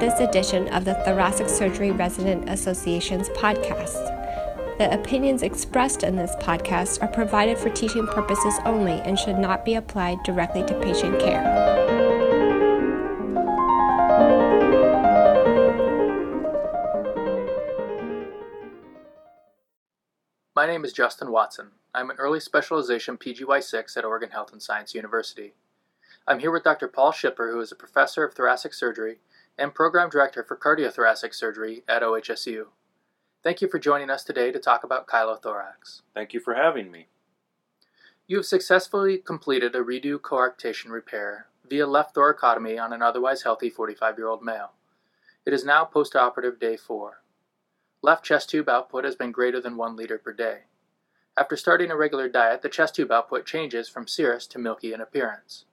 this edition of the Thoracic Surgery Resident Association's podcast. The opinions expressed in this podcast are provided for teaching purposes only and should not be applied directly to patient care. My name is Justin Watson. I'm an early specialization PGY6 at Oregon Health and Science University. I'm here with Dr. Paul Schipper, who is a professor of thoracic surgery and program director for cardiothoracic surgery at OHSU. Thank you for joining us today to talk about chylothorax. Thank you for having me. You have successfully completed a redo coarctation repair via left thoracotomy on an otherwise healthy 45 year old male. It is now postoperative day 4. Left chest tube output has been greater than 1 liter per day. After starting a regular diet, the chest tube output changes from serous to milky in appearance.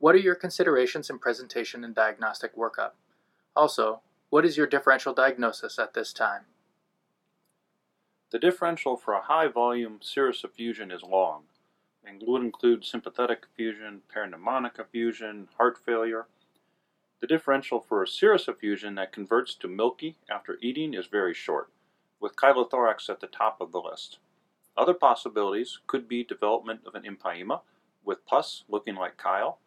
What are your considerations in presentation and diagnostic workup? Also, what is your differential diagnosis at this time? The differential for a high volume serous effusion is long and would include sympathetic effusion, peripneumonic effusion, heart failure. The differential for a serous effusion that converts to milky after eating is very short, with chylothorax at the top of the list. Other possibilities could be development of an empyema with pus looking like chyle,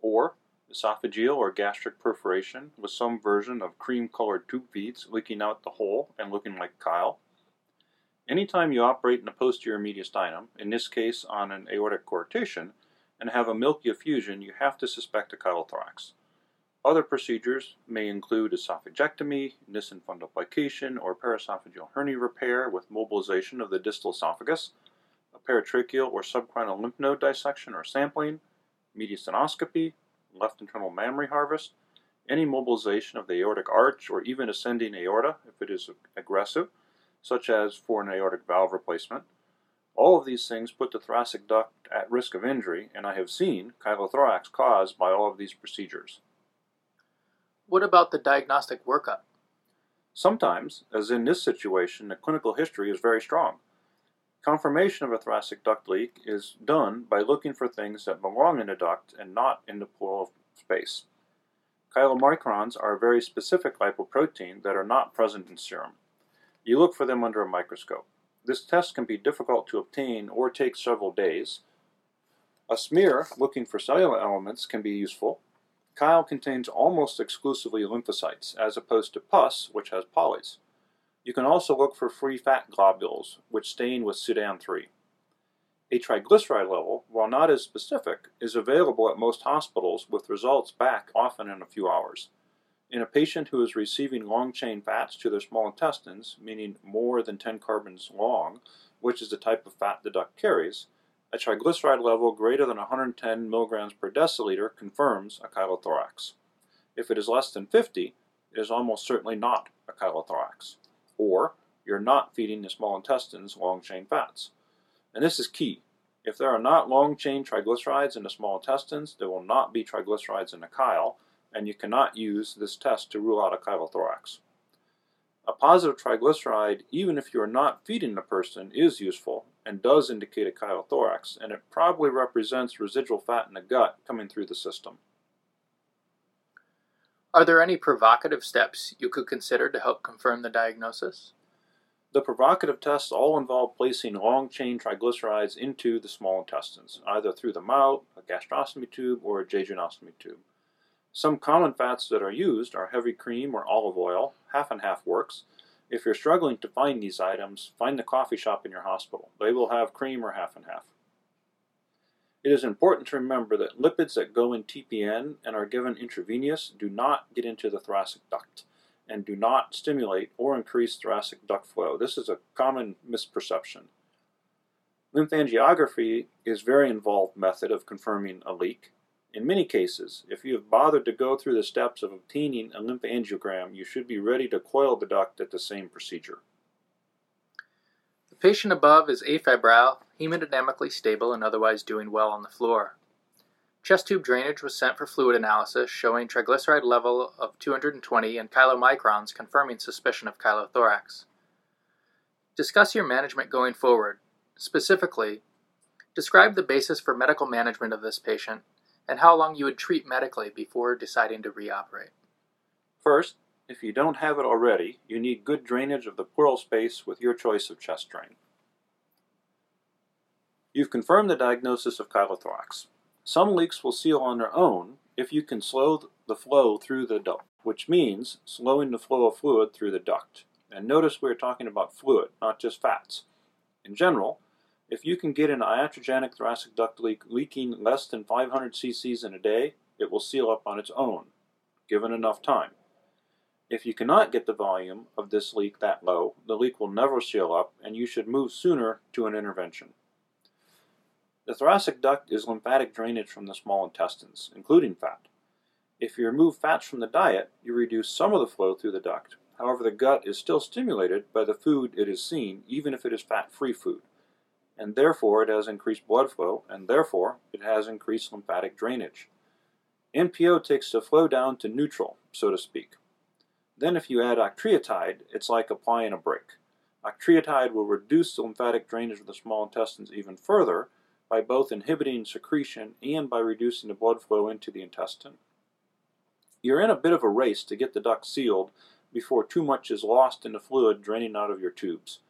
or esophageal or gastric perforation with some version of cream colored tube feeds leaking out the hole and looking like chyle, Anytime you operate in a posterior mediastinum, in this case on an aortic coarctation, and have a milky effusion, you have to suspect a chylothorax. Other procedures may include esophagectomy, Nissen fundoplication, or paraesophageal hernia repair with mobilization of the distal esophagus, a paratracheal or subcarinal lymph node dissection or sampling, mediastinoscopy, left internal mammary harvest, any mobilization of the aortic arch or even ascending aorta if it is aggressive, such as for an aortic valve replacement. All of these things put the thoracic duct at risk of injury, and I have seen chylothorax caused by all of these procedures. What about the diagnostic workup? Sometimes, as in this situation, the clinical history is very strong. Confirmation of a thoracic duct leak is done by looking for things that belong in the duct and not in the pleural space. Chylomicrons are a very specific lipoprotein that are not present in serum. You look for them under a microscope. This test can be difficult to obtain or take several days. A smear looking for cellular elements can be useful. Chyle contains almost exclusively lymphocytes, as opposed to pus, which has polys. You can also look for free fat globules, which stain with Sudan3. A triglyceride level, while not as specific, is available at most hospitals with results back often in a few hours. In a patient who is receiving long chain fats to their small intestines, meaning more than 10 carbons long, which is the type of fat the duct carries, a triglyceride level greater than 110 milligrams per deciliter confirms a chylothorax. If it is less than 50, it is almost certainly not a chylothorax. Or you're not feeding the small intestines long chain fats. And this is key. If there are not long chain triglycerides in the small intestines, there will not be triglycerides in the chyle, and you cannot use this test to rule out a chylothorax. A positive triglyceride, even if you are not feeding the person, is useful and does indicate a chylothorax, and it probably represents residual fat in the gut coming through the system. Are there any provocative steps you could consider to help confirm the diagnosis? The provocative tests all involve placing long chain triglycerides into the small intestines, either through the mouth, a gastrostomy tube, or a jejunostomy tube. Some common fats that are used are heavy cream or olive oil, half and half works. If you're struggling to find these items, find the coffee shop in your hospital. They will have cream or half and half. It is important to remember that lipids that go in TPN and are given intravenous do not get into the thoracic duct and do not stimulate or increase thoracic duct flow. This is a common misperception. Lymphangiography is a very involved method of confirming a leak. In many cases, if you have bothered to go through the steps of obtaining a lymphangiogram, you should be ready to coil the duct at the same procedure. The patient above is afebrile, hemodynamically stable, and otherwise doing well on the floor. Chest tube drainage was sent for fluid analysis showing triglyceride level of 220 and chylomicrons confirming suspicion of chylothorax. Discuss your management going forward. Specifically, describe the basis for medical management of this patient and how long you would treat medically before deciding to reoperate. First, if you don't have it already, you need good drainage of the pleural space with your choice of chest drain. You've confirmed the diagnosis of chylothorax. Some leaks will seal on their own if you can slow the flow through the duct, which means slowing the flow of fluid through the duct. And notice we're talking about fluid, not just fats. In general, if you can get an iatrogenic thoracic duct leak leaking less than 500 cc's in a day, it will seal up on its own, given enough time. If you cannot get the volume of this leak that low, the leak will never seal up and you should move sooner to an intervention. The thoracic duct is lymphatic drainage from the small intestines, including fat. If you remove fats from the diet, you reduce some of the flow through the duct. However, the gut is still stimulated by the food it is seen, even if it is fat-free food. And therefore, it has increased blood flow, and therefore, it has increased lymphatic drainage. NPO takes the flow down to neutral, so to speak. Then if you add octreotide, it's like applying a brake. Octreotide will reduce the lymphatic drainage of the small intestines even further by both inhibiting secretion and by reducing the blood flow into the intestine. You're in a bit of a race to get the duct sealed before too much is lost in the fluid draining out of your tubes.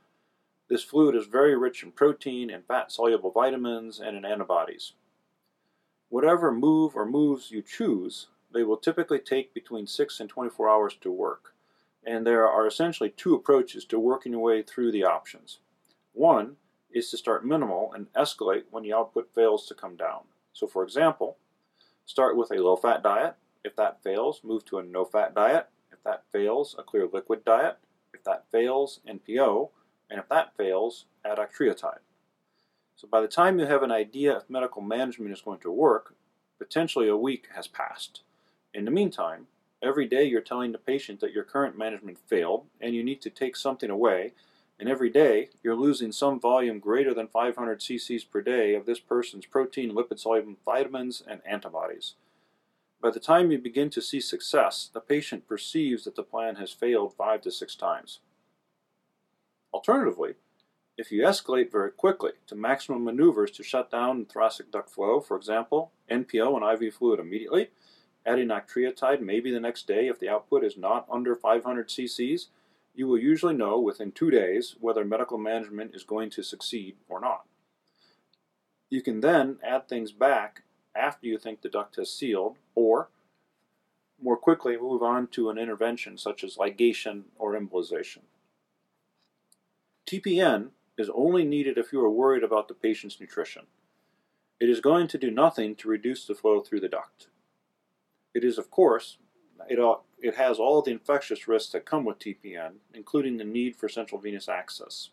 This fluid is very rich in protein and fat-soluble vitamins and in antibodies. Whatever move or moves you choose, they will typically take between 6 and 24 hours to work. And there are essentially two approaches to working your way through the options. One is to start minimal and escalate when the output fails to come down. So for example, start with a low-fat diet. If that fails, move to a no-fat diet. If that fails, a clear liquid diet. If that fails, NPO. And if that fails, add octreotide. So by the time you have an idea if medical management is going to work, potentially a week has passed. In the meantime, every day you're telling the patient that your current management failed and you need to take something away, and every day you're losing some volume greater than 500 cc's per day of this person's protein, lipid soluble vitamins, and antibodies. By the time you begin to see success, the patient perceives that the plan has failed five to six times. Alternatively, if you escalate very quickly to maximum maneuvers to shut down thoracic duct flow, for example, NPO and IV fluid immediately, adding octreotide maybe the next day if the output is not under 500 cc's, you will usually know within two days whether medical management is going to succeed or not. You can then add things back after you think the duct has sealed, or more quickly move on to an intervention such as ligation or embolization. TPN is only needed if you are worried about the patient's nutrition. It is going to do nothing to reduce the flow through the duct. It is, of course, it, it has all the infectious risks that come with TPN, including the need for central venous access.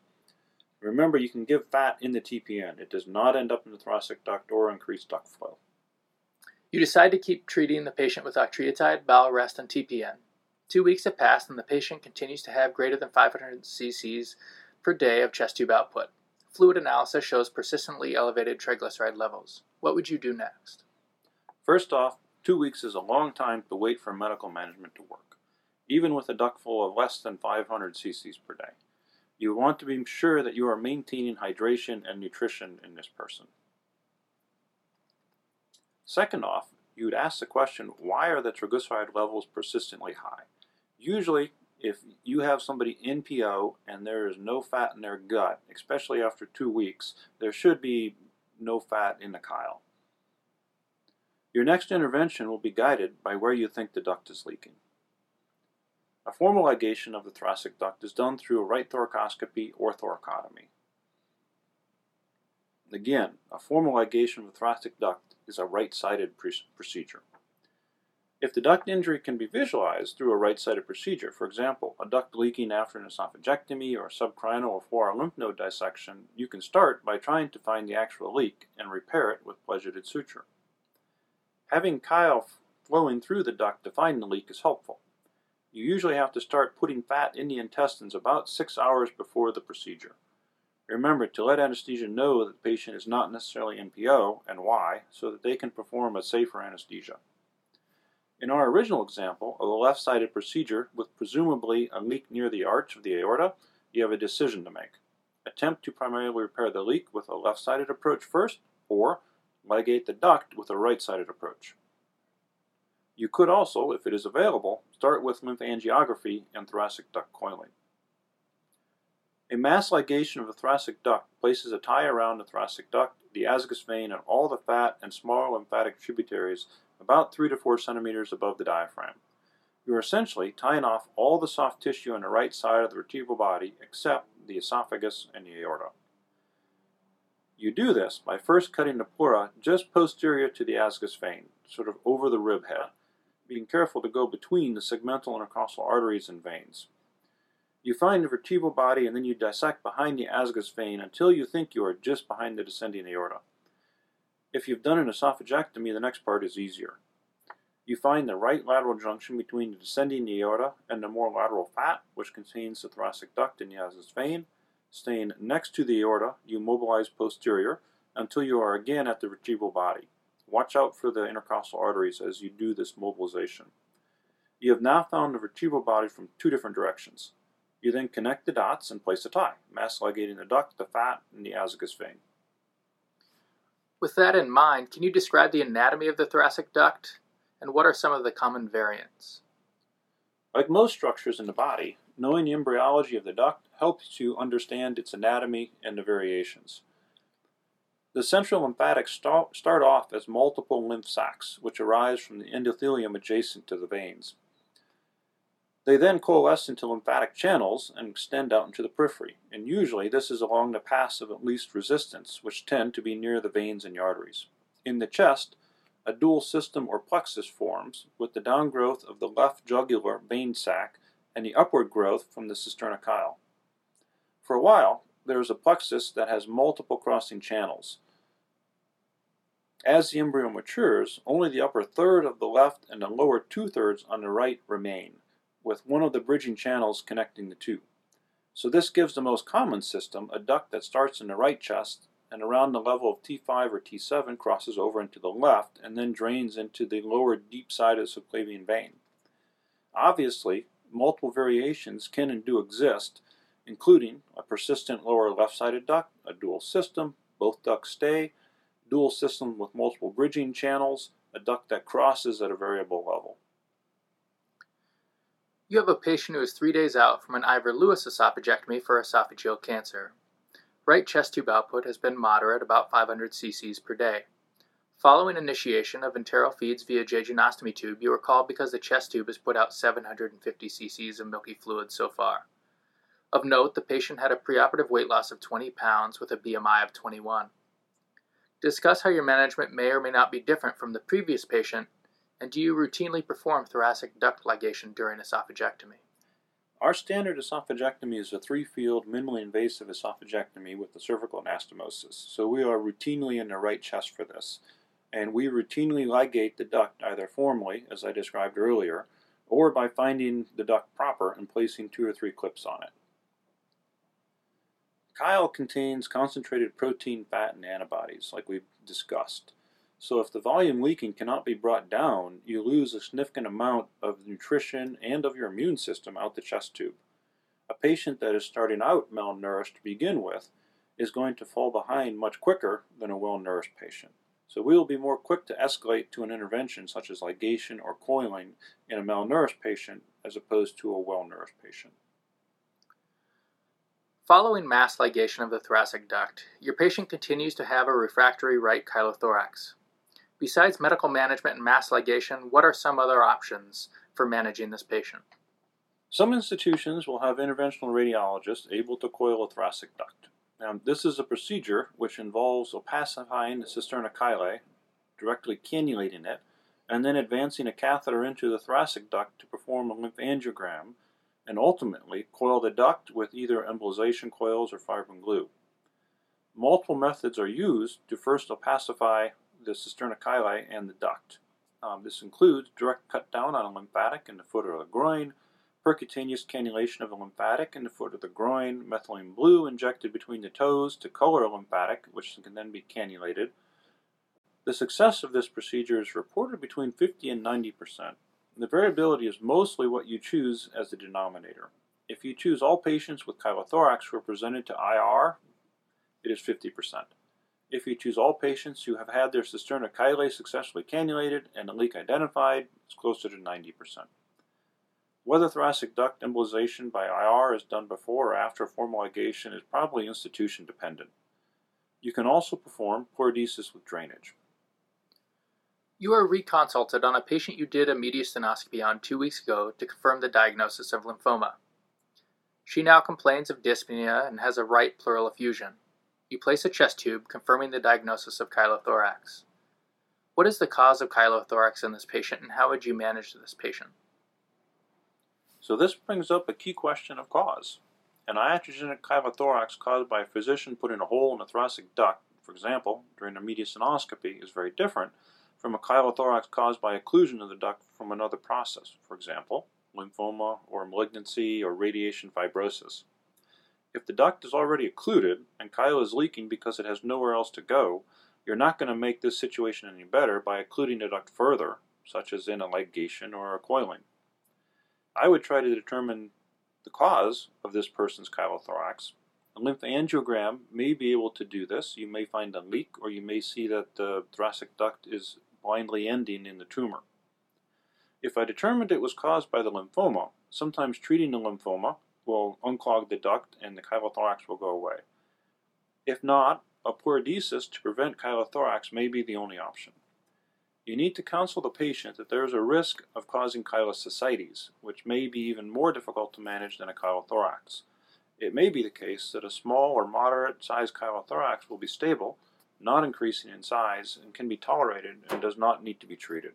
Remember, you can give fat in the TPN. It does not end up in the thoracic duct or increase duct flow. You decide to keep treating the patient with octreotide, bowel rest, and TPN. Two weeks have passed and the patient continues to have greater than 500 cc's per day of chest tube output. Fluid analysis shows persistently elevated triglyceride levels. What would you do next? First off, two weeks is a long time to wait for medical management to work, even with a duct flow of less than 500 cc's per day. You want to be sure that you are maintaining hydration and nutrition in this person. Second off, you would ask the question, why are the triglyceride levels persistently high? Usually, if you have somebody NPO and there is no fat in their gut, especially after two weeks, there should be no fat in the chyle. Your next intervention will be guided by where you think the duct is leaking. A formal ligation of the thoracic duct is done through a right thoracoscopy or thoracotomy. Again, a formal ligation of the thoracic duct is a right-sided procedure. If the duct injury can be visualized through a right-sided procedure, for example, a duct leaking after an esophagectomy or subcarinal or lymph node dissection, you can start by trying to find the actual leak and repair it with pledgeted suture. Having chyle flowing through the duct to find the leak is helpful. You usually have to start putting fat in the intestines about six hours before the procedure. Remember to let anesthesia know that the patient is not necessarily NPO and why, so that they can perform a safer anesthesia. In our original example of a left-sided procedure with presumably a leak near the arch of the aorta, you have a decision to make. Attempt to primarily repair the leak with a left-sided approach first, or ligate the duct with a right-sided approach. You could also, if it is available, start with lymphangiography and thoracic duct coiling. A mass ligation of the thoracic duct places a tie around the thoracic duct, the azygos vein, and all the fat and small lymphatic tributaries about 3 to 4 centimeters above the diaphragm. You are essentially tying off all the soft tissue on the right side of the vertebral body except the esophagus and the aorta. You do this by first cutting the pleura just posterior to the azygos vein, sort of over the rib head, being careful to go between the segmental and intercostal arteries and veins. You find the vertebral body and then you dissect behind the azygos vein until you think you are just behind the descending aorta. If you've done an esophagectomy, the next part is easier. You find the right lateral junction between the descending aorta and the more lateral fat, which contains the thoracic duct and the azygos vein. Staying next to the aorta, you mobilize posterior until you are again at the vertebral body. Watch out for the intercostal arteries as you do this mobilization. You have now found the vertebral body from two different directions. You then connect the dots and place a tie, mass ligating the duct, the fat, and the azygos vein. With that in mind, can you describe the anatomy of the thoracic duct and what are some of the common variants? Like most structures in the body, knowing the embryology of the duct helps you understand its anatomy and the variations. The central lymphatics start off as multiple lymph sacs, which arise from the endothelium adjacent to the veins. They then coalesce into lymphatic channels and extend out into the periphery, and usually this is along the paths of at least resistance, which tend to be near the veins and the arteries. In the chest, a dual system or plexus forms with the downgrowth of the left jugular vein sac and the upward growth from the cisterna chyle. For a while, there is a plexus that has multiple crossing channels. As the embryo matures, only the upper third of the left and the lower two thirds on the right remain, with one of the bridging channels connecting the two. So this gives the most common system a duct that starts in the right chest and around the level of T5 or T7 crosses over into the left and then drains into the lower deep side of the subclavian vein. Obviously, multiple variations can and do exist, including a persistent lower left-sided duct, a dual system, both ducts stay, dual system with multiple bridging channels, a duct that crosses at a variable level. You have a patient who is three days out from an Ivor Lewis esophagectomy for esophageal cancer. Right chest tube output has been moderate, about 500 cc's per day. Following initiation of enteral feeds via jejunostomy tube, you are called because the chest tube has put out 750 cc's of milky fluid so far. Of note, the patient had a preoperative weight loss of 20 pounds with a BMI of 21. Discuss how your management may or may not be different from the previous patient, and do you routinely perform thoracic duct ligation during esophagectomy? Our standard esophagectomy is a three-field, minimally invasive esophagectomy with the cervical anastomosis. So we are routinely in the right chest for this. And we routinely ligate the duct either formally, as I described earlier, or by finding the duct proper and placing two or three clips on it. Chyle contains concentrated protein, fat, and antibodies, like we've discussed. So if the volume leaking cannot be brought down, you lose a significant amount of nutrition and of your immune system out the chest tube. A patient that is starting out malnourished to begin with is going to fall behind much quicker than a well-nourished patient. So we will be more quick to escalate to an intervention such as ligation or coiling in a malnourished patient as opposed to a well-nourished patient. Following mass ligation of the thoracic duct, your patient continues to have a refractory right chylothorax. Besides medical management and mass ligation, what are some other options for managing this patient? Some institutions will have interventional radiologists able to coil a thoracic duct. Now, this is a procedure which involves opacifying the cisterna chylae, directly cannulating it, and then advancing a catheter into the thoracic duct to perform a lymphangiogram and ultimately coil the duct with either embolization coils or fibrin glue. Multiple methods are used to first opacify the cisterna chylae and the duct. Um, this includes direct cut down on a lymphatic in the foot or the groin, percutaneous cannulation of a lymphatic in the foot of the groin, methylene blue injected between the toes to color a lymphatic, which can then be cannulated. The success of this procedure is reported between 50 and 90 percent. The variability is mostly what you choose as the denominator. If you choose all patients with chylothorax who are presented to IR, it is 50 percent. If you choose all patients who have had their cisterna chylae successfully cannulated and a leak identified, it's closer to 90%. Whether thoracic duct embolization by IR is done before or after formal ligation is probably institution dependent. You can also perform pleurodesis with drainage. You are reconsulted on a patient you did a mediastinoscopy on two weeks ago to confirm the diagnosis of lymphoma. She now complains of dyspnea and has a right pleural effusion. You place a chest tube confirming the diagnosis of chylothorax. What is the cause of chylothorax in this patient and how would you manage this patient? So this brings up a key question of cause. An iatrogenic chylothorax caused by a physician putting a hole in the thoracic duct, for example, during a mediastinoscopy, is very different from a chylothorax caused by occlusion of the duct from another process, for example, lymphoma or malignancy or radiation fibrosis. If the duct is already occluded and chyle is leaking because it has nowhere else to go, you're not going to make this situation any better by occluding the duct further, such as in a ligation or a coiling. I would try to determine the cause of this person's chylothorax. A lymphangiogram may be able to do this. You may find a leak, or you may see that the thoracic duct is blindly ending in the tumor. If I determined it was caused by the lymphoma, sometimes treating the lymphoma will unclog the duct and the chylothorax will go away. If not, a pleurodesis to prevent chylothorax may be the only option. You need to counsel the patient that there is a risk of causing chylous ascites, which may be even more difficult to manage than a chylothorax. It may be the case that a small or moderate sized chylothorax will be stable, not increasing in size, and can be tolerated and does not need to be treated.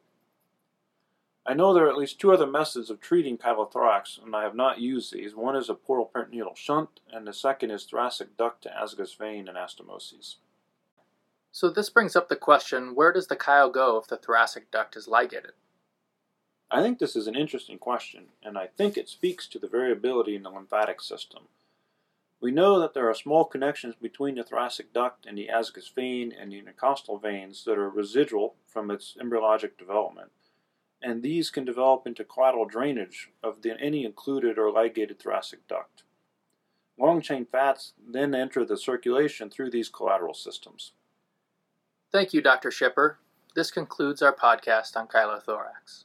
I know there are at least two other methods of treating chylothorax, and I have not used these. One is a pleural peritoneal shunt, and the second is thoracic duct to azygos vein anastomoses. So this brings up the question, where does the chyle go if the thoracic duct is ligated? I think this is an interesting question, and I think it speaks to the variability in the lymphatic system. We know that there are small connections between the thoracic duct and the azygos vein and the intercostal veins that are residual from its embryologic development, and these can develop into collateral drainage of the, any included or ligated thoracic duct. Long chain fats then enter the circulation through these collateral systems. Thank you, Dr. Schipper. This concludes our podcast on chylothorax.